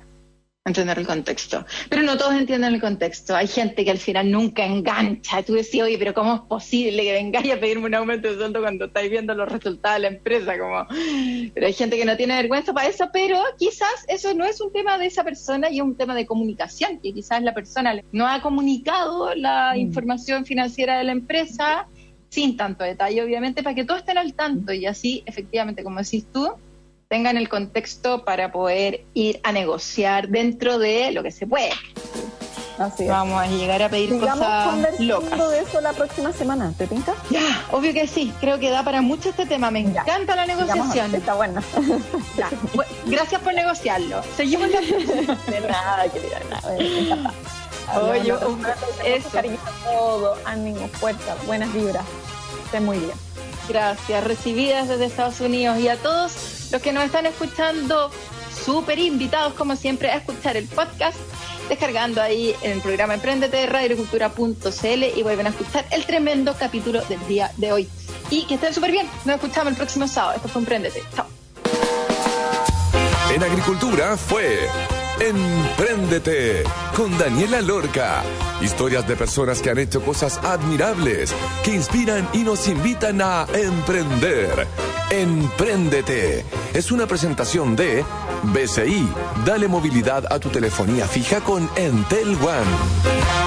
entender el contexto. Pero no todos entienden el contexto. Hay gente que al final nunca engancha. Tú decías, oye, pero ¿cómo es posible que vengáis a pedirme un aumento de sueldo cuando estáis viendo los resultados de la empresa? Como... Pero hay gente que no tiene vergüenza para eso, pero quizás eso no es un tema de esa persona y es un tema de comunicación, que quizás la persona no ha comunicado la mm. información financiera de la empresa sin tanto detalle, obviamente, para que todos estén al tanto y así, efectivamente, como decís tú, tengan el contexto para poder ir a negociar dentro de lo que se puede. Así Vamos a llegar a pedir cosas locas. de eso la próxima semana, ¿te pinta? Ya, obvio que sí. Creo que da para mucho este tema. Me encanta la negociación. Está <laughs> bueno. Gracias por negociarlo. Seguimos. <laughs> De nada, querida, nada. Oye, un, eso. Cariño a todo, ánimo, fuerza, buenas vibras. Esté muy bien. Gracias, recibidas desde Estados Unidos y a todos los que nos están escuchando, súper invitados como siempre a escuchar el podcast, descargando ahí en el programa Emprendete de radiocultura.cl y vuelven a escuchar el tremendo capítulo del día de hoy. Y que estén súper bien. Nos escuchamos el próximo sábado. Esto fue Emprendete. Chao. En agricultura fue Empréndete con Daniela Lorca. Historias de personas que han hecho cosas admirables, que inspiran y nos invitan a emprender. Empréndete es una presentación de BCI. Dale movilidad a tu telefonía fija con Entel One.